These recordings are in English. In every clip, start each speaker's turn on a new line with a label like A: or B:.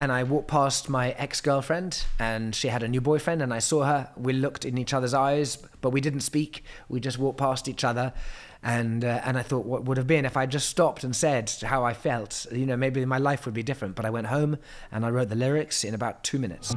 A: and I walked past my ex girlfriend, and she had a new boyfriend, and I saw her. We looked in each other's eyes, but we didn't speak. We just walked past each other. And, uh, and I thought, what would have been if I just stopped and said how I felt? You know, maybe my life would be different. But I went home and I wrote the lyrics in about two minutes.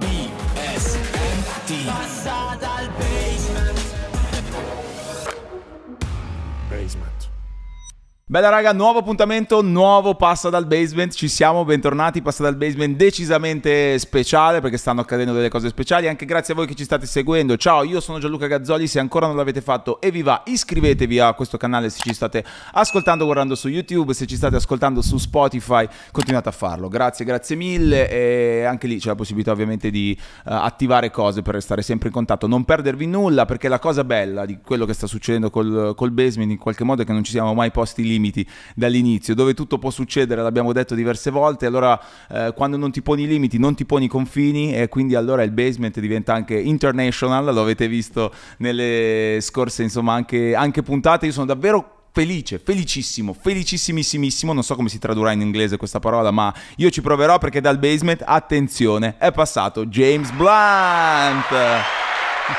B: Bella raga, nuovo appuntamento, nuovo Passa dal Basement, ci siamo, bentornati, Passa dal Basement decisamente speciale perché stanno accadendo delle cose speciali, anche grazie a voi che ci state seguendo. Ciao, io sono Gianluca Gazzoli, se ancora non l'avete fatto e vi va iscrivetevi a questo canale se ci state ascoltando guardando su YouTube, se ci state ascoltando su Spotify continuate a farlo. Grazie, grazie mille. E anche lì c'è la possibilità ovviamente di uh, attivare cose per restare sempre in contatto, non perdervi nulla perché la cosa bella di quello che sta succedendo col, col Basement in qualche modo è che non ci siamo mai posti limiti limiti dall'inizio, dove tutto può succedere, l'abbiamo detto diverse volte, allora eh, quando non ti poni limiti non ti poni confini e quindi allora il basement diventa anche international, lo avete visto nelle scorse insomma anche, anche puntate, io sono davvero felice, felicissimo, felicissimissimissimo, non so come si tradurrà in inglese questa parola, ma io ci proverò perché dal basement, attenzione, è passato James Blunt.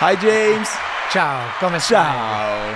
B: Hi James.
A: Ciao, come
B: Ciao.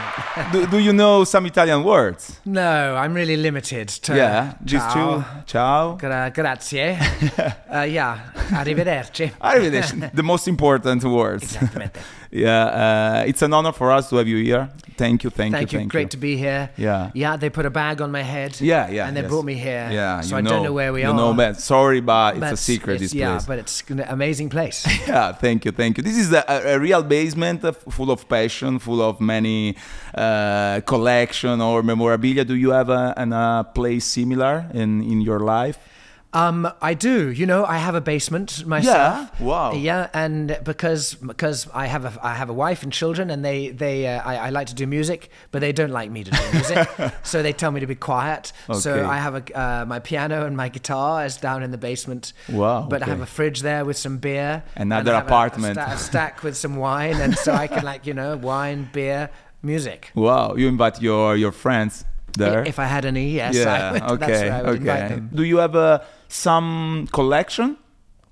B: do, do, you know some Italian words?
A: No, I'm really limited to.
B: Yeah, these two. Ciao.
A: Gra- grazie. uh, yeah, arrivederci.
B: arrivederci. the most important words.
A: Exactamente.
B: yeah, uh, it's an honor for us to have you here. Thank you, thank,
A: thank
B: you,
A: you.
B: Thank
A: Great
B: you.
A: to be here.
B: Yeah.
A: Yeah, they put a bag on my head.
B: Yeah, yeah.
A: And they
B: yes.
A: brought me here.
B: Yeah,
A: So I
B: know,
A: don't know where we
B: you
A: are.
B: know, man. sorry, but it's
A: but
B: a secret.
A: it's-
B: this
A: yeah,
B: place.
A: but it's an amazing place.
B: yeah, thank you, thank you. This is a, a real basement uh, full of passion, full of many uh, collection or memorabilia. Do you have a, an, a place similar in in your life?
A: Um, I do. You know, I have a basement myself.
B: Yeah? Wow.
A: Yeah, and because because I have a I have a wife and children, and they they uh, I, I like to do music, but they don't like me to do music, so they tell me to be quiet.
B: Okay.
A: So I have a uh, my piano and my guitar is down in the basement.
B: Wow,
A: But I have a fridge there with some beer.
B: Another
A: and I a-
B: apartment.
A: A, sta- a stack with some wine, and so I can like you know wine, beer, music.
B: Wow, you invite your your friends there.
A: If I had any, yes,
B: yeah,
A: I would,
B: okay,
A: that's I would
B: okay.
A: them.
B: Do you have uh, some collection?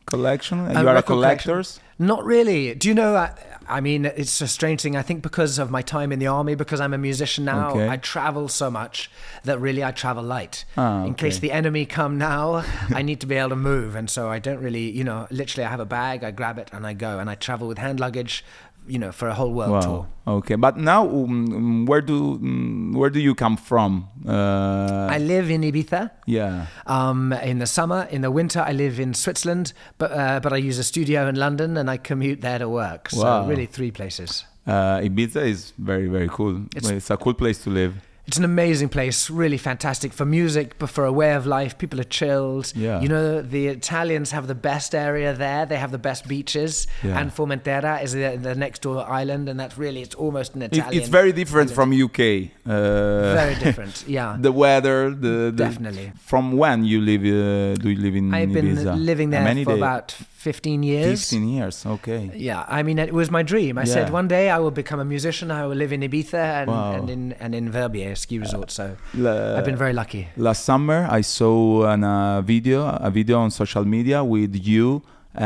B: Collection?
A: A
B: you are a
A: collectors? collection. Not really. Do you know? I, I mean, it's a strange thing. I think because of my time in the army, because I'm a musician now,
B: Okay.
A: I travel so much that really I travel light.
B: Ah,
A: In case the enemy come now, I need to be able to move, and so I don't really, you know, literally I have a bag, I grab it, and I go, and I travel with hand luggage, you know, for a whole world
B: Wow.
A: tour.
B: Okay, but now um, where do um, where do you come from? Uh,
A: I live in Ibiza.
B: yeah.
A: Um, in the summer, in the winter, I live in Switzerland, but uh, but I use a studio in London, and I commute there to work. So
B: Wow.
A: really, three places.
B: Uh, Ibiza is very very cool. It's,
A: It's-
B: a cool place to live.
A: It's an amazing place, really fantastic for music, but for a way of life. People are chilled.
B: Yeah.
A: You know, the Italians have the best area there. They have the best beaches.
B: Yeah.
A: And Formentera is the, the next door island, and that's really, it's almost an
B: It,
A: Italian.
B: it's very different
A: island.
B: from UK. Uh,
A: Very different, yeah.
B: the weather, the, the
A: Definitely.
B: From when you live? Uh, do you live in
A: I've been
B: Ibiza?
A: living there
B: Many
A: for
B: days?
A: about 15 years.
B: 15 years. Okay.
A: Yeah, I mean, it was my dream. I said one day I will become a musician. I will live in Ibiza and,
B: Wow.
A: and in and in Verbier ski resort. So
B: La-
A: I've been very lucky.
B: last summer I saw an, uh, video a video on social media with you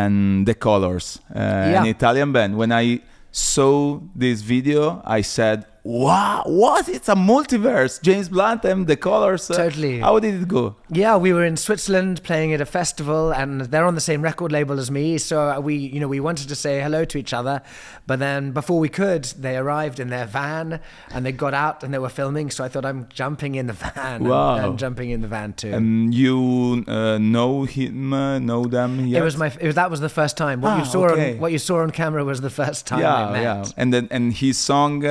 B: and the Kolors, uh, an Italian band. When I saw this video, I said, "Wow, what? It's a multiverse!" James Blunt and the Kolors. uh,
A: Totally.
B: How did it go?
A: Yeah, we were in Switzerland playing at a festival, and they're on the same record label as me. So we, you know, we wanted to say hello to each other, but then before we could, they arrived in their van and they got out and they were filming. So I thought I'm jumping in the van and-
B: Wow.
A: and, jumping in the van too.
B: And you uh, know him, uh, know them? Yet?
A: It was my. It was, that was the first time. What
B: Ah,
A: you saw
B: okay.
A: on what you saw on camera was the first time I
B: yeah,
A: met.
B: yeah. And then and his song uh,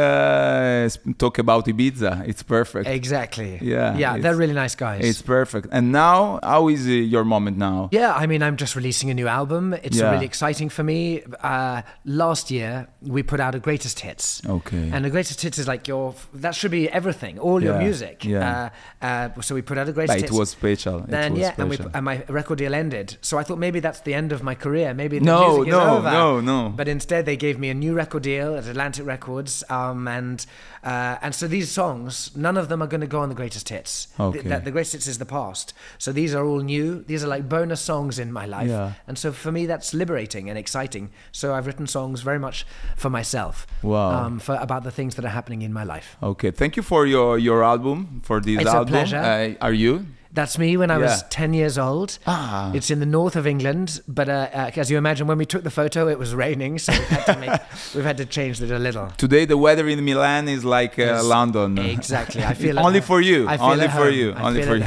B: talk about Ibiza. It's perfect.
A: Exactly.
B: Yeah,
A: Yeah, they're really nice guys.
B: It's perfect. And now, how is your moment now?
A: Yeah, I mean, I'm just releasing a new album. It's
B: Yeah.
A: really exciting for me. Uh, last year, we put out a greatest hits.
B: Okay.
A: And the greatest hits is like your, that should be everything, all your music.
B: yeah.
A: Uh, uh, so we put out a
B: But
A: greatest
B: it
A: hits.
B: was special. It was
A: yeah, and, we, and my record deal ended. So I thought maybe that's the end of my career. Maybe the
B: No,
A: music is
B: no, no, no.
A: But instead, they gave me a new record deal at Atlantic Records, um, and uh, and so these songs, none of them are going to go on the greatest hits.
B: Okay.
A: The, the, the greatest hits is the past. So these are all new. These are like bonus songs in my life.
B: Yeah.
A: And so for me, that's liberating and exciting. So I've written songs very much for myself.
B: Wow.
A: Um, for about the things that are happening in my life.
B: Okay, thank you for your your album for this
A: It's a pleasure.
B: Uh, are you?
A: That's me when I was 10 years old.
B: Ah.
A: It's in the north of England, but uh, uh, as you imagine, when we took the photo, it was raining, so we've had to, make, we've had to change it a little.
B: Today the weather in Milan is like uh,
A: Yes,
B: London.
A: Exactly. I feel
B: only for you. Only for you. Only for you.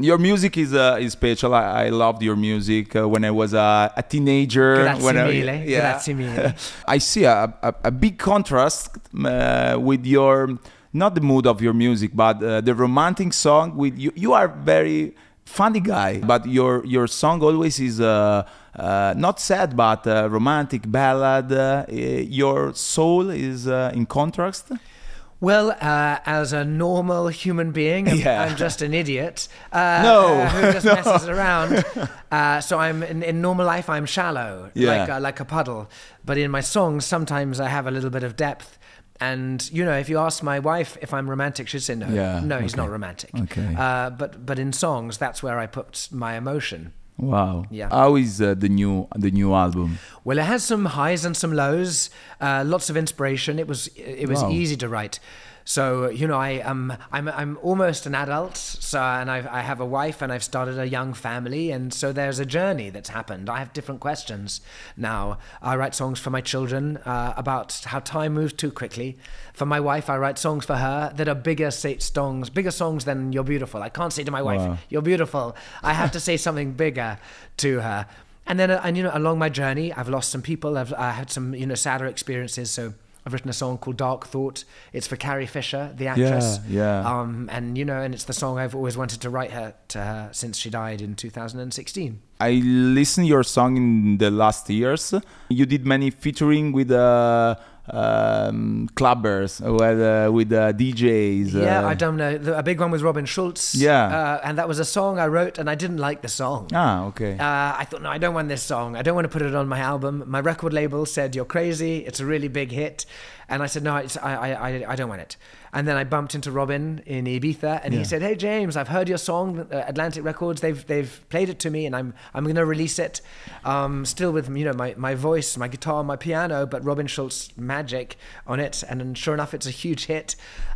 B: your music is uh, is special. I, I loved your music uh, when I was a, a teenager.
A: Grazie
B: when I,
A: mille. Grazie mille.
B: I see a, a, a big contrast uh, with your not the mood of your music, but uh, the romantic song. With you, you are very funny guy, but your your song always is. Uh, uh, not sad, but uh, romantic ballad. Uh, your soul is uh, in contrast.
A: Well, uh, as a normal human being, I'm,
B: Yeah.
A: I'm just an idiot. Uh,
B: No.
A: uh, who just messes around. Uh, so I'm in, in normal life, I'm shallow,
B: Yeah.
A: like uh, like a puddle. But in my songs, sometimes I have a little bit of depth. And you know, if you ask my wife if I'm romantic, she'd say no.
B: Yeah,
A: no, he's not romantic.
B: Okay.
A: Uh, but but in songs, that's where I put my emotion.
B: Wow.
A: Yeah.
B: How is uh, the new the new album?
A: Well, it has some highs and some lows, uh, lots of inspiration. It was it was
B: Wow.
A: easy to write. So you know, I am I'm I'm almost an adult. So and I I have a wife and I've started a young family, and so there's a journey that's happened. I have different questions now. I write songs for my children uh, about how time moves too quickly. For my wife, I write songs for her that are bigger songs, bigger songs than "You're Beautiful." I can't say to my wife,
B: Wow.
A: "You're beautiful." I have to say something bigger to her. And then, uh, and you know, along my journey, I've lost some people. I've I had some, you know, sadder experiences. So I've written a song called "Dark Thought." It's for Carrie Fisher, the actress.
B: yeah.
A: Um, and you know, and it's the song I've always wanted to write her to her since she died in 2016.
B: I listened your song in the last years. You did many featuring with uh, um, clubbers, with, uh, with uh, DJs.
A: yeah,
B: uh,
A: I don't know. The, a big one was Robin Schulz.
B: Yeah.
A: Uh, and that was a song I wrote, and I didn't like the song.
B: Ah, okay.
A: Uh, I thought, no, I don't want this song. I don't want to put it on my album. My record label said, "You're crazy. It's a really big hit," and I said, "No, it's, I, I, I, I don't want it." And then I bumped into Robin in Ibiza, and
B: Yeah.
A: he said, "Hey, James, I've heard your song, Atlantic Records. They've they've played it to me, and I'm I'm going to release it, um, still with you know my, my voice, my guitar, my piano, but Robin Schulz magic on it. And then sure enough, it's a huge hit.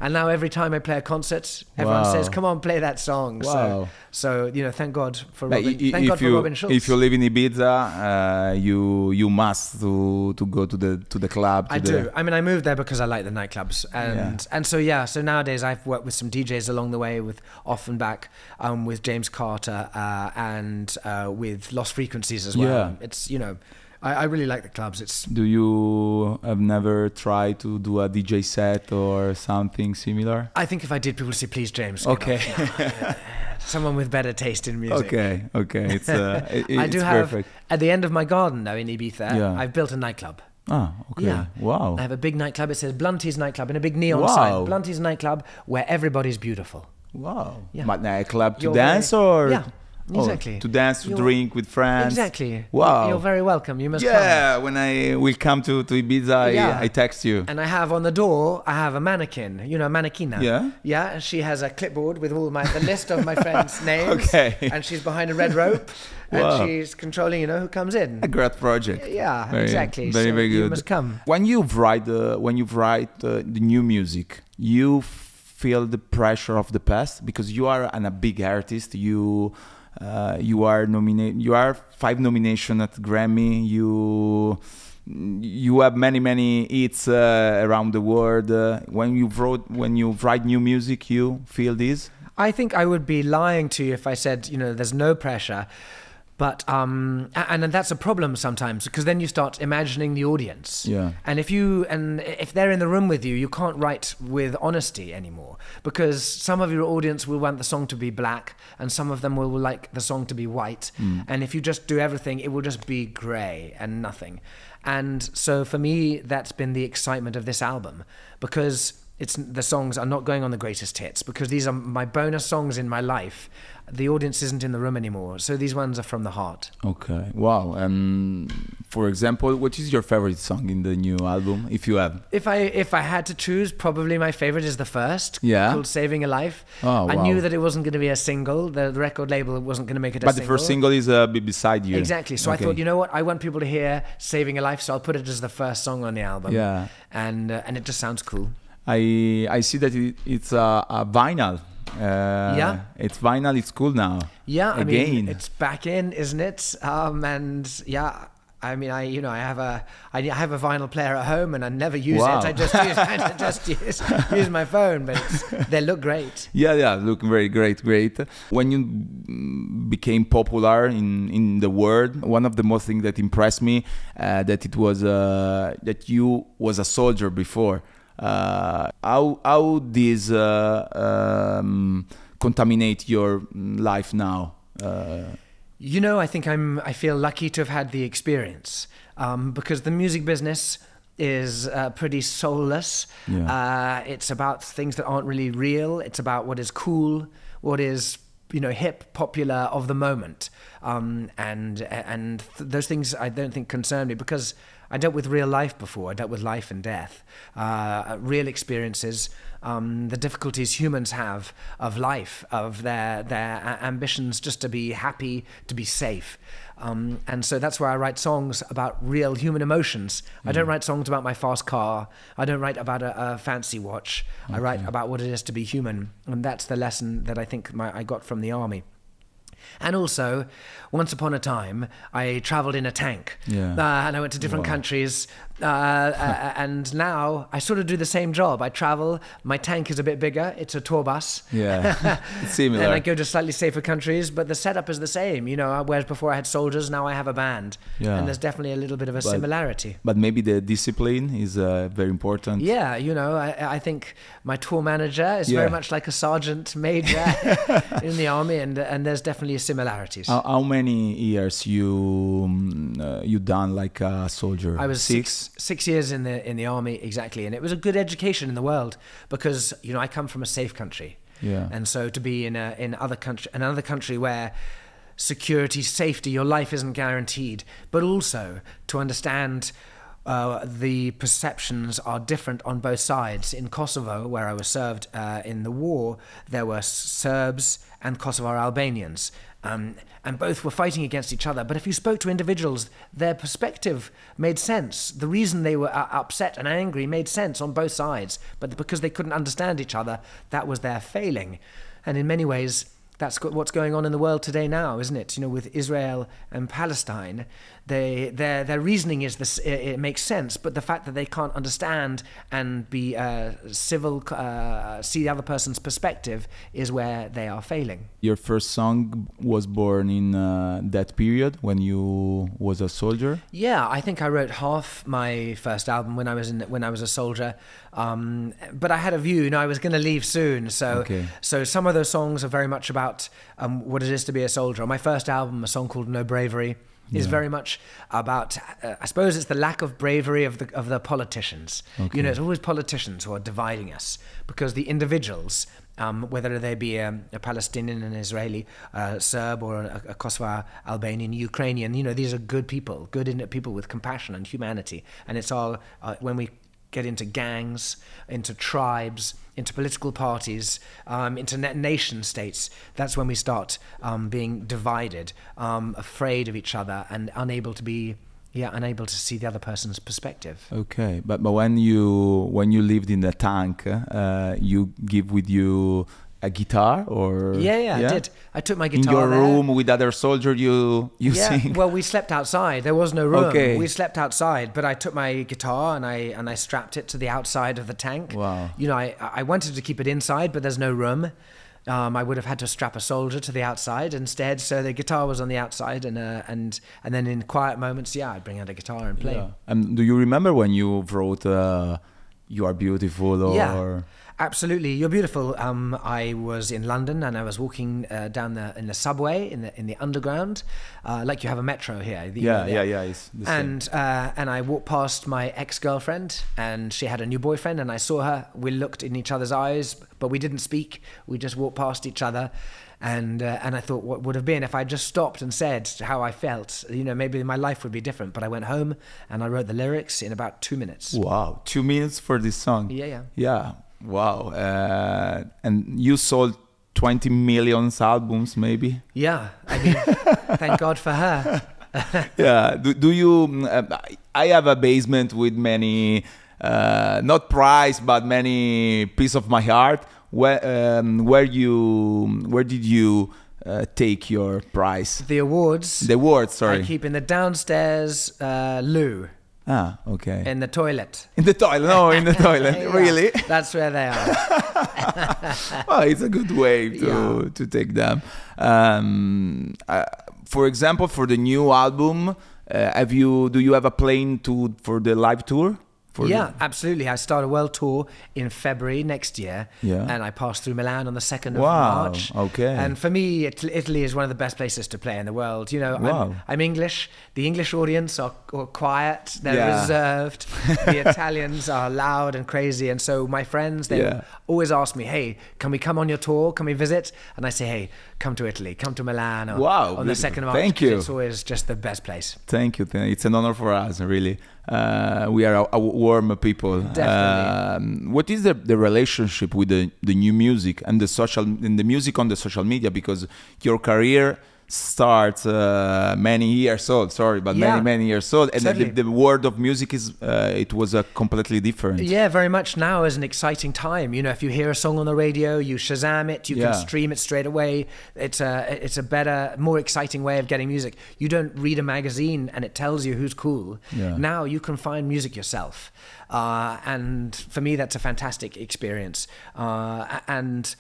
A: And now every time I play a concert, everyone
B: Wow.
A: says, "Come on, play that song."
B: Wow.
A: So so you know, thank God for Robin. thank
B: if
A: God
B: you
A: for Robin Schulz.
B: if you live in Ibiza, uh, you you must to to go to the to the club. To
A: I
B: the,
A: do. I mean, I moved there because I like the nightclubs, and and so yeah. So nowadays, I've worked with some DJs along the way, with Ofenbach, um, with James Carter, uh, and uh, with Lost Frequencies as well.
B: Yeah.
A: It's you know, I, I really like the clubs. It's
B: Do you have never tried to do a DJ set or something similar?
A: I think if I did, people would say, "Please, James."
B: Okay.
A: Someone with better taste in music.
B: okay, okay, it's uh, it,
A: I
B: it's
A: do have
B: perfect.
A: at the end of my garden though in Ibiza.
B: Yeah.
A: I've built a nightclub.
B: Ah, okay.
A: Yeah.
B: Wow.
A: I have a big nightclub. It says Blunty's nightclub in a big neon
B: Wow.
A: sign. Blunty's nightclub where everybody's beautiful.
B: Wow.
A: Yeah.
B: But nightclub to
A: You're
B: dance
A: very-
B: or
A: Yeah,
B: Oh,
A: exactly.
B: to dance to
A: You're-
B: drink with friends.
A: Exactly.
B: Wow.
A: You're very welcome. You must come.
B: Yeah, when I will come to to Ibiza, I,
A: Yeah.
B: I text you.
A: And I have on the door, I have a mannequin, you know, a mannequina.
B: Yeah?
A: Yeah, and she has a clipboard with all my the list of my friends' names.
B: Okay.
A: And she's behind a red rope, and
B: Wow.
A: she's controlling, you know, who comes in.
B: A great project.
A: Yeah,
B: Very-
A: exactly.
B: Very
A: So
B: very good.
A: You must come.
B: When you write uh, when you write uh, the new music, you feel the pressure of the past because you are an, a big artist. You uh, you are nominated. You are five nomination at Grammy. You you have many many hits uh, around the world. Uh, when you wrote when you write new music, you feel this.
A: I think I would be lying to you if I said, you know, there's no pressure. But um, and, and that's a problem sometimes because then you start imagining the audience.
B: Yeah.
A: And if you and if they're in the room with you, you can't write with honesty anymore because some of your audience will want the song to be black and some of them will like the song to be white. And if you just do everything, it will just be grey and nothing. And so for me, that's been the excitement of this album because it's the songs are not going on the greatest hits because these are my bonus songs in my life. The audience isn't in the room anymore, so these ones are from the heart.
B: Okay. Wow. And For example, what is your favorite song in the new album, if you have?
A: If I if I had to choose, probably my favorite is the first,
B: Yeah.
A: called "Saving a Life."
B: Oh,
A: I
B: wow.
A: knew that it wasn't going to be a single. The, record label wasn't going to make it a single.
B: But the
A: single.
B: first single is uh, be beside you.
A: Exactly. So I thought, you know what? I want people to hear "Saving a Life," so I'll put it as the first song on the album.
B: Yeah.
A: And uh, and it just sounds cool.
B: I I see that it, it's a, a vinyl. Uh,
A: Yeah.
B: It's vinyl. It's cool now.
A: Yeah, I
B: Again.
A: mean, it's back in, isn't it? Um, and yeah, I mean, I you know, I have a I have a vinyl player at home, and I never use
B: Wow.
A: it. I just use I just use, use my phone, but it's, they look great.
B: Yeah, yeah, look very great, great. When you became popular in in the world, one of the most things that impressed me uh, that it was uh, that you was a soldier before. Uh, how how this uh, um, contaminate your life now? Uh,
A: You know, I think I'm. I feel lucky to have had the experience um, because the music business is uh, pretty soulless.
B: Yeah.
A: Uh, it's about things that aren't really real. It's about what is cool, what is you know hip, popular of the moment, um, and and th- those things I don't think concern me because I dealt with real life before. I dealt with life and death, uh, real experiences, um, the difficulties humans have of life, of their their a- ambitions just to be happy, to be safe. Um, and so that's why I write songs about real human emotions. I don't write songs about my fast car. I don't write about a, a fancy watch. I write about what it is to be human, and that's the lesson that I think my, I got from the army. And also, once upon a time, I traveled in a tank.
B: Yeah.
A: Uh, and I went to different
B: Wow.
A: countries. Uh, and now I sort of do the same job. I travel, my tank is a bit bigger, it's a tour bus.
B: Yeah, similar.
A: And I go to slightly safer countries, but the setup is the same. You know, whereas before I had soldiers, now I have a band.
B: Yeah.
A: And there's definitely a little bit of a similarity.
B: but maybe the discipline is uh, very important.
A: Yeah, you know, I, I think my tour manager is
B: Yeah.
A: very much like a sergeant major in the army, and and there's definitely similarities.
B: How, how many years you mm, uh, you done like a soldier?
A: I was six six years in the in the army exactly, and it was a good education in the world because you know I come from a safe country,
B: Yeah.
A: and so to be in a in other country another country where security, safety, your life isn't guaranteed, but also to understand. Uh, the perceptions are different on both sides. In Kosovo, where I was served uh, in the war, there were Serbs and Kosovar Albanians. Um, and both were fighting against each other. But if you spoke to individuals, their perspective made sense. The reason they were uh, upset and angry made sense on both sides. But because they couldn't understand each other, that was their failing. And in many ways, that's what's going on in the world today now, isn't it? You know, with Israel and Palestine, they, their, their reasoning is this, it, it makes sense, but the fact that they can't understand and be uh, civil, uh, see the other person's perspective is where they are failing.
B: Your first song was born in uh, that period when you was a soldier.
A: Yeah, I think I wrote half my first album when I was in when I was a soldier, um, but I had a view. You know, I was going to leave soon, so
B: Okay.
A: so some of those songs are very much about um, what it is to be a soldier. On my first album, a song called No Bravery. Is very much about, uh, I suppose it's the lack of bravery of the of the politicians. You know, it's always politicians who are dividing us because the individuals, um, whether they be a, a Palestinian, an Israeli, uh, Serb, or a, a Kosovar Albanian, Ukrainian, you know, these are good people, good people with compassion and humanity. And it's all uh, when we get into gangs, into tribes, into political parties, um, into na- nation states. That's when we start um, being divided, um, afraid of each other, and unable to be, yeah, unable to see the other person's perspective.
B: Okay, but but when you when you lived in the tank, uh, you give with you a guitar or
A: Yeah, yeah, I did. I took my guitar in
B: your
A: there.
B: room with other soldier. You you
A: yeah,
B: sing.
A: well, we slept outside. There was no room.
B: Okay.
A: We slept outside, but I took my guitar and I and I strapped it to the outside of the tank.
B: Wow.
A: You know, I I wanted to keep it inside, but there's no room. Um, I would have had to strap a soldier to the outside instead. So the guitar was on the outside, and uh, and and then in quiet moments, yeah, I'd bring out a guitar and play.
B: Yeah. And do you remember when you wrote uh, "You Are Beautiful" or
A: Yeah. Absolutely, you're beautiful. Um, I was in London and I was walking uh, down the in the subway in the in the underground, uh, like you have a metro here. the-
B: Yeah, yeah, yeah. It's the same.
A: And uh, and I walked past my ex girlfriend and she had a new boyfriend and I saw her. We looked in each other's eyes, but we didn't speak. We just walked past each other. And uh, and I thought what would have been if I just stopped and said how I felt. You know, maybe my life would be different. But I went home and I wrote the lyrics in about two minutes.
B: Wow, two minutes for this song.
A: Yeah, yeah.
B: Yeah. Wow. Uh, and you sold 20 million albums, maybe.
A: Yeah, I mean, thank God for her.
B: yeah. Do, do you? Uh, I have a basement with many, uh, not prize, but many piece of my heart. Where, um, where you? Where did you uh, take your prize?
A: The awards
B: The awards. Sorry.
A: I keep in the downstairs uh, loo
B: ah. Okay.
A: in the toilet.
B: in the toilet. No, in the toilet.
A: Yeah,
B: Really?
A: That's where they are.
B: well, it's a good way to
A: Yeah.
B: to take them. Um, uh, for example, for the new album, uh, have you do you have a plan to for the live tour?
A: Yeah, absolutely. I start a world tour in February next year,
B: Yeah.
A: and I pass through Milan on the second of
B: Wow,
A: March.
B: okay.
A: And for me, It- Italy is one of the best places to play in the world. You know,
B: Wow.
A: I'm, I'm English. The English audience are, are quiet. They're
B: Yeah.
A: reserved. the Italians are loud and crazy. And so my friends, they
B: Yeah.
A: always ask me, "Hey, can we come on your tour? Can we visit?" And I say, "Hey, come to Italy. Come to Milan." Or,
B: Wow,
A: on the second of March.
B: Thank you.
A: It's always just the best place.
B: Thank you. It's an honor for us, really. Uh, we are a, a warm people.
A: Definitely.
B: Um, what is the, the relationship with the, the new music and the social and the music on the social media? Because your career starts uh, many years old. Sorry, but
A: Yeah.
B: many many years old, and
A: Totally.
B: the, the world of music is uh, it was a completely different.
A: Yeah, very much now is an exciting time. You know, if you hear a song on the radio, you Shazam it, you
B: Yeah.
A: can stream it straight away. It's a it's a better, more exciting way of getting music. You don't read a magazine and it tells you who's cool.
B: Yeah.
A: Now you can find music yourself, uh, and for me that's a fantastic experience. Uh, and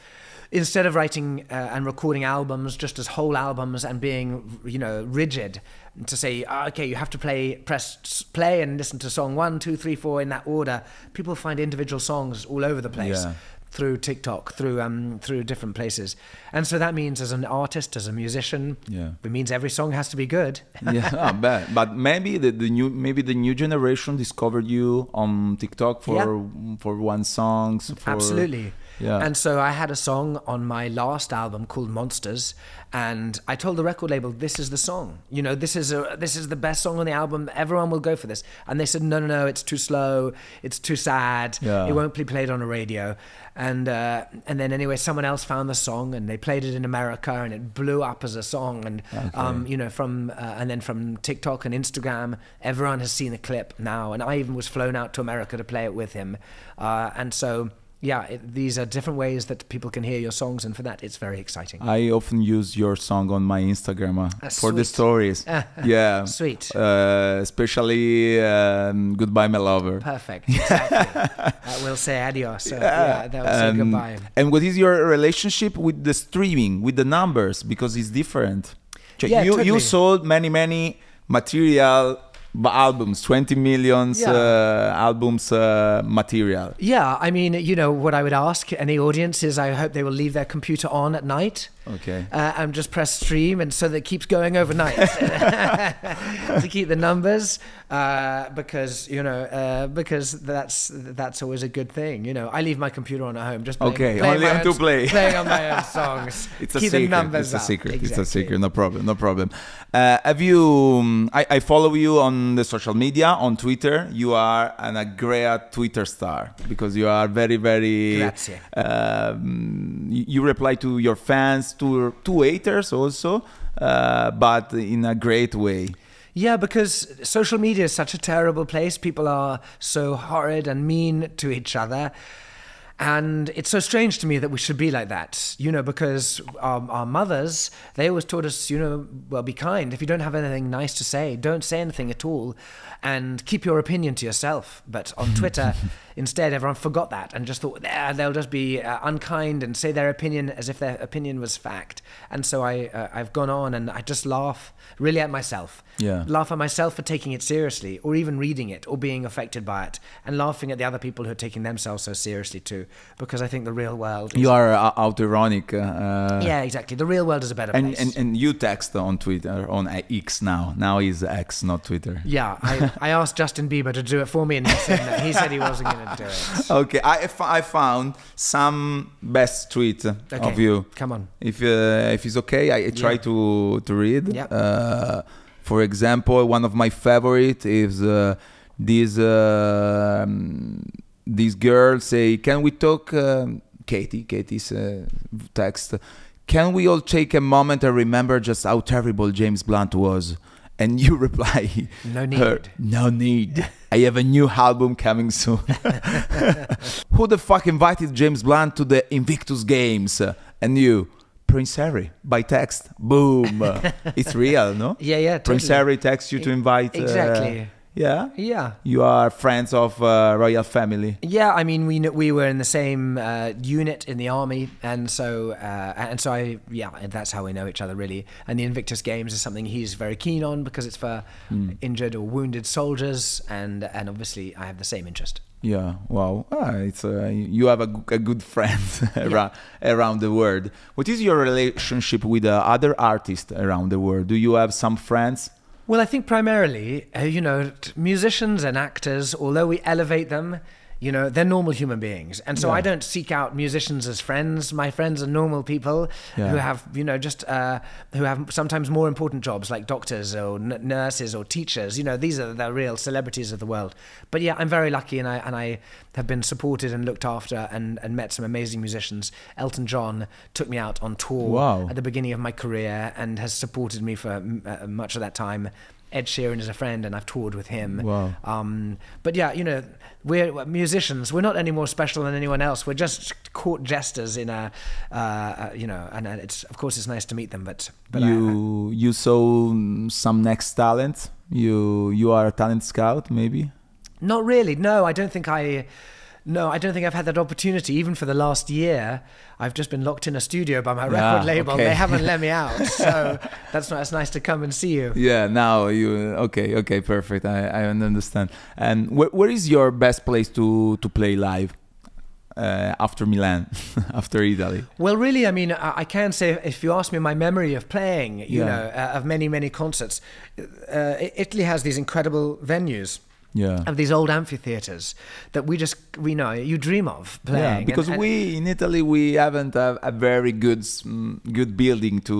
A: instead of writing uh, and recording albums just as whole albums and being you know rigid to say "Ah, okay you have to play press play and listen to song one two three four in that order people find individual songs all over the place
B: Yeah.
A: through tiktok through um through different places and so that means as an artist as a musician
B: Yeah.
A: it means every song has to be good
B: yeah, ah, bad. But maybe the, the new maybe the new generation discovered you on TikTok for for one songs. For,
A: Absolutely.
B: Yeah.
A: And so I had a song on my last album called Monsters, and I told the record label, "This is the song. You know, this is a this is the best song on the album. Everyone will go for this." And they said, "No, no, no. It's too slow. It's too sad.
B: Yeah.
A: It won't be played on a radio." And uh, and then anyway, someone else found the song, and they played it in America, and it blew up as a song. And um, you know, from uh, and then from TikTok and Instagram, everyone has seen the clip now. And I even was flown out to America to play it with him. Uh, and so yeah, it, these are different ways that people can hear your songs, and for that, it's very exciting.
B: I often use your song on my Instagram uh,
A: Ah,
B: for the stories. yeah,
A: Sweet.
B: Uh, especially um, "Goodbye, My Lover."
A: Perfect. Exactly. uh, we'll say adios. So, yeah, that will say
B: Um,
A: goodbye.
B: And what is your relationship with the streaming, with the numbers? Because it's different.
A: Yeah,
B: you, you sold many, many material albums, 20 millions
A: Yeah.
B: uh, albums uh, material.
A: Yeah, I mean, you know, what I would ask any audience is I hope they will leave their computer on at night.
B: Okay.
A: Uh, and just press stream, and so that keeps going overnight to keep the numbers, uh, because you know, uh, because that's that's always a good thing. You know, I leave my computer on at home, just playing,
B: Okay,
A: playing
B: only
A: my
B: on
A: own
B: to play.
A: playing on my own songs.
B: It's a
A: keep
B: secret.
A: the numbers
B: it's a
A: up.
B: secret. It's a secret. No problem. No problem. Uh, have you? um, I, I follow you on the social media on Twitter. You are an, a great Twitter star because you are very, very.
A: Grazie.
B: Um, you reply to your fans, to to haters also, uh, but in a great way.
A: Yeah, because social media is such a terrible place. People are so horrid and mean to each other. And it's so strange to me that we should be like that, you know, because our, our mothers, they always taught us, you know, well, be kind. If you don't have anything nice to say, don't say anything at all and keep your opinion to yourself. But on Twitter, instead, everyone forgot that and just thought, "Ah, they'll just be uh, unkind and say their opinion as if their opinion was fact. And so I, uh, I've gone on and I just laugh really at myself
B: Yeah.
A: laugh at myself for taking it seriously or even reading it or being affected by it and laughing at the other people who are taking themselves so seriously too because I think the real world. Is,
B: You are uh, auto-ironic. Uh,
A: yeah, exactly. The real world is a better
B: And,
A: place.
B: and and you text on Twitter on X now. Now is X, not Twitter.
A: yeah, I, I asked Justin Bieber to do it for me, and he said no, he said he wasn't going to do it.
B: Okay, I, f- I found some best tweet of you.
A: Come on.
B: If uh, if it's okay, I try
A: Yeah.
B: to to read.
A: Yeah.
B: Uh, for example, one of my favorite is uh, this uh, um, this girl say, "Can we talk?" Um, Katie, Katie's uh, text. Can we all take a moment and remember just how terrible James Blunt was? And you reply,
A: No
B: her,
A: need.
B: no need. I have a new album coming soon. Who the fuck invited James Blunt to the Invictus Games? And you, Prince Harry, by text. Boom. it's real, no?
A: Yeah, yeah.
B: Prince. Harry texts you to invite. uh,
A: Exactly.
B: Yeah.
A: Yeah.
B: You are friends of uh, royal family.
A: Yeah, I mean, we we were in the same uh, unit in the army, and so uh, and so I yeah, and that's how we know each other really. And the Invictus Games is something he's very keen on because it's for injured or wounded soldiers, and and obviously I have the same interest.
B: Yeah, wow. Ah, it's uh, you have a good friend around, around the world. What is your relationship with uh, other artists around the world? Do you have some friends?
A: Well, I think primarily, uh, you know, musicians and actors, although we elevate them, you know, they're normal human beings. And so
B: Yeah.
A: I don't seek out musicians as friends. My friends are normal people
B: Yeah.
A: who have, you know, just, uh, who have sometimes more important jobs like doctors or n- nurses or teachers. You know, these are the real celebrities of the world. But yeah, I'm very lucky and I, and I have been supported and looked after and, and met some amazing musicians. Elton John took me out on tour
B: Wow.
A: at the beginning of my career and has supported me for uh, much of that time. Ed Sheeran is a friend, and I've toured with him.
B: Wow.
A: Um, but yeah, you know, we're musicians. We're not any more special than anyone else. We're just court jesters in a, uh, you know, and it's of course it's nice to meet them. But but I-
B: you you saw some next talent. You you are a talent scout, maybe.
A: Not really. No, I don't think I. No, I don't think I've had that opportunity. Even for the last year, I've just been locked in a studio by my
B: Yeah,
A: record label.
B: okay.
A: They haven't let me out, so that's not. It's nice to come and see you.
B: Yeah. Now you okay? Okay, perfect. I I understand. And where where is your best place to to play live? Uh, after Milan, after Italy.
A: Well, really, I mean, I I can say if you ask me my memory of playing, you
B: Yeah.
A: know, uh, of many, many concerts, uh, Italy has these incredible venues.
B: Yeah.
A: Of these old amphitheaters that we just we know you dream of playing
B: Yeah, because
A: and- and-
B: we in Italy we haven't a, a very good mm, good building to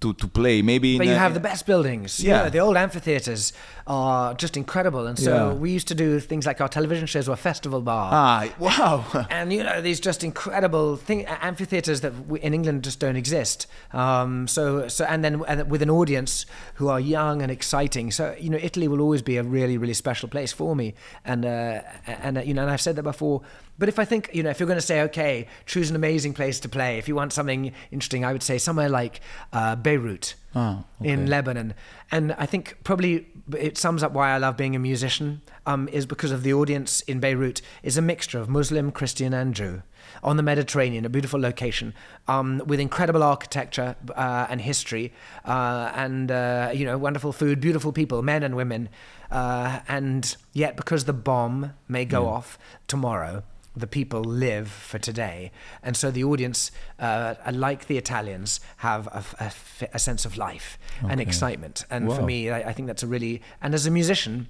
B: to to play. Maybe in
A: But you have the best buildings.
B: Yeah.
A: Yeah, the old amphitheaters are just incredible, and so
B: Yeah.
A: we used to do things like our television shows were Festivalbar.
B: ah wow.
A: and you know these just incredible thing amphitheaters that we, in England just don't exist. Um, so so and then and with an audience who are young and exciting. So you know Italy will always be a really really special place for me. And uh, and uh, you know and I've said that before. But if I think you know if you're going to say okay, choose an amazing place to play. If you want something interesting, I would say somewhere like uh, Beirut
B: Ah, okay.
A: in Lebanon. And I think probably it sums up why I love being a musician um, is because of the audience in Beirut is a mixture of Muslim, Christian, and Jew on the Mediterranean, a beautiful location um, with incredible architecture uh, and history, uh, and uh, you know wonderful food, beautiful people, men and women, uh, and yet because the bomb may go off tomorrow the people live for today. And so the audience, uh, like the Italians, have a sense of life and excitement. And for me, I, I think that's a really, and as a musician,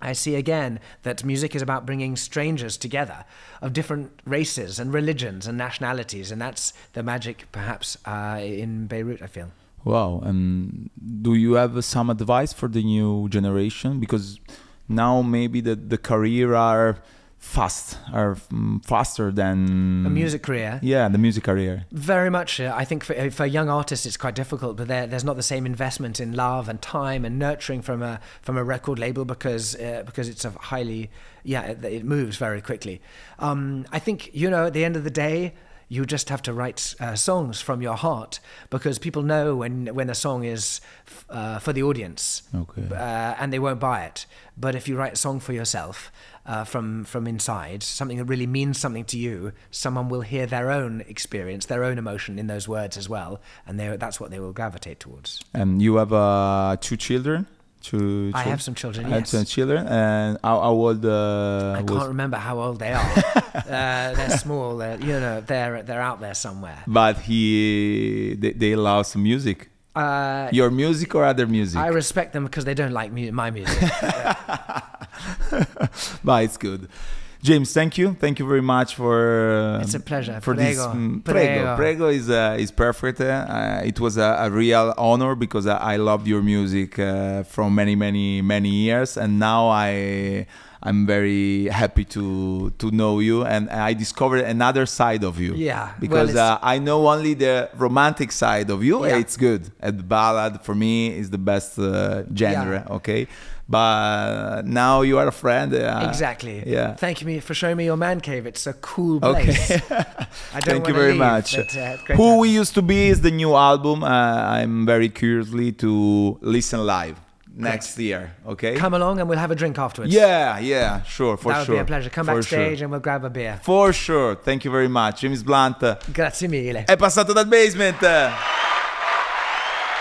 A: I see again that music is about bringing strangers together of different races and religions and nationalities. And that's the magic, perhaps, uh, in Beirut, I feel.
B: Wow. And do you have some advice for the new generation? Because now maybe the the career are fast, are mm, faster than
A: A music career.
B: Yeah, the music career.
A: Very much. Uh, I think for, for young artists, it's quite difficult, but there, there's not the same investment in love and time and nurturing from a from a record label because uh, because it's a highly yeah it, it moves very quickly. Um, I think you know at the end of the day. You just have to write uh, songs from your heart because people know when when a song is f- uh, for the audience,
B: Okay.
A: uh, and they won't buy it. But if you write a song for yourself uh, from from inside, something that really means something to you, someone will hear their own experience, their own emotion in those words as well, and they, that's what they will gravitate towards.
B: And you have uh, two children, Two
A: I
B: chil-
A: have some children.
B: had
A: Yes.
B: some children, and how, how old uh,
A: I can't remember how old they are. uh, they're small. They're, you know, they're they're out there somewhere.
B: But he, they, they love some music.
A: Uh,
B: Your music or other music?
A: I respect them because they don't like mu- my music.
B: but it's good. James, thank you. Thank you very much for. uh,
A: It's a pleasure.
B: For this,
A: Prego.
B: mm, prego,
A: Prego.
B: prego is uh, is perfect. Uh, it was a, a real honor because I, I loved your music uh, from many, many, many years, and now I I'm very happy to to know you, and I discovered another side of you.
A: Yeah,
B: because
A: it's-
B: uh, I know only the romantic side of you.
A: Yeah.
B: It's good. And ballad for me is the best uh, genre. Okay, but now you are a friend. uh,
A: exactly.
B: Yeah.
A: Thank you me for showing me your man cave. It's a cool
B: Okay.
A: place. I don't
B: Thank you very
A: leave,
B: much.
A: but, uh,
B: Who
A: to-
B: We Used to Be is the new album. Uh, I'm very curiously to listen live next year. Okay.
A: Come along and we'll have a drink afterwards.
B: yeah, yeah, sure, for sure.
A: that would
B: sure.
A: be a pleasure. Come
B: for
A: backstage
B: Sure.
A: and we'll grab a beer.
B: For sure. Thank you very much. James Blunt
A: Grazie mille.
B: è passato dal basement.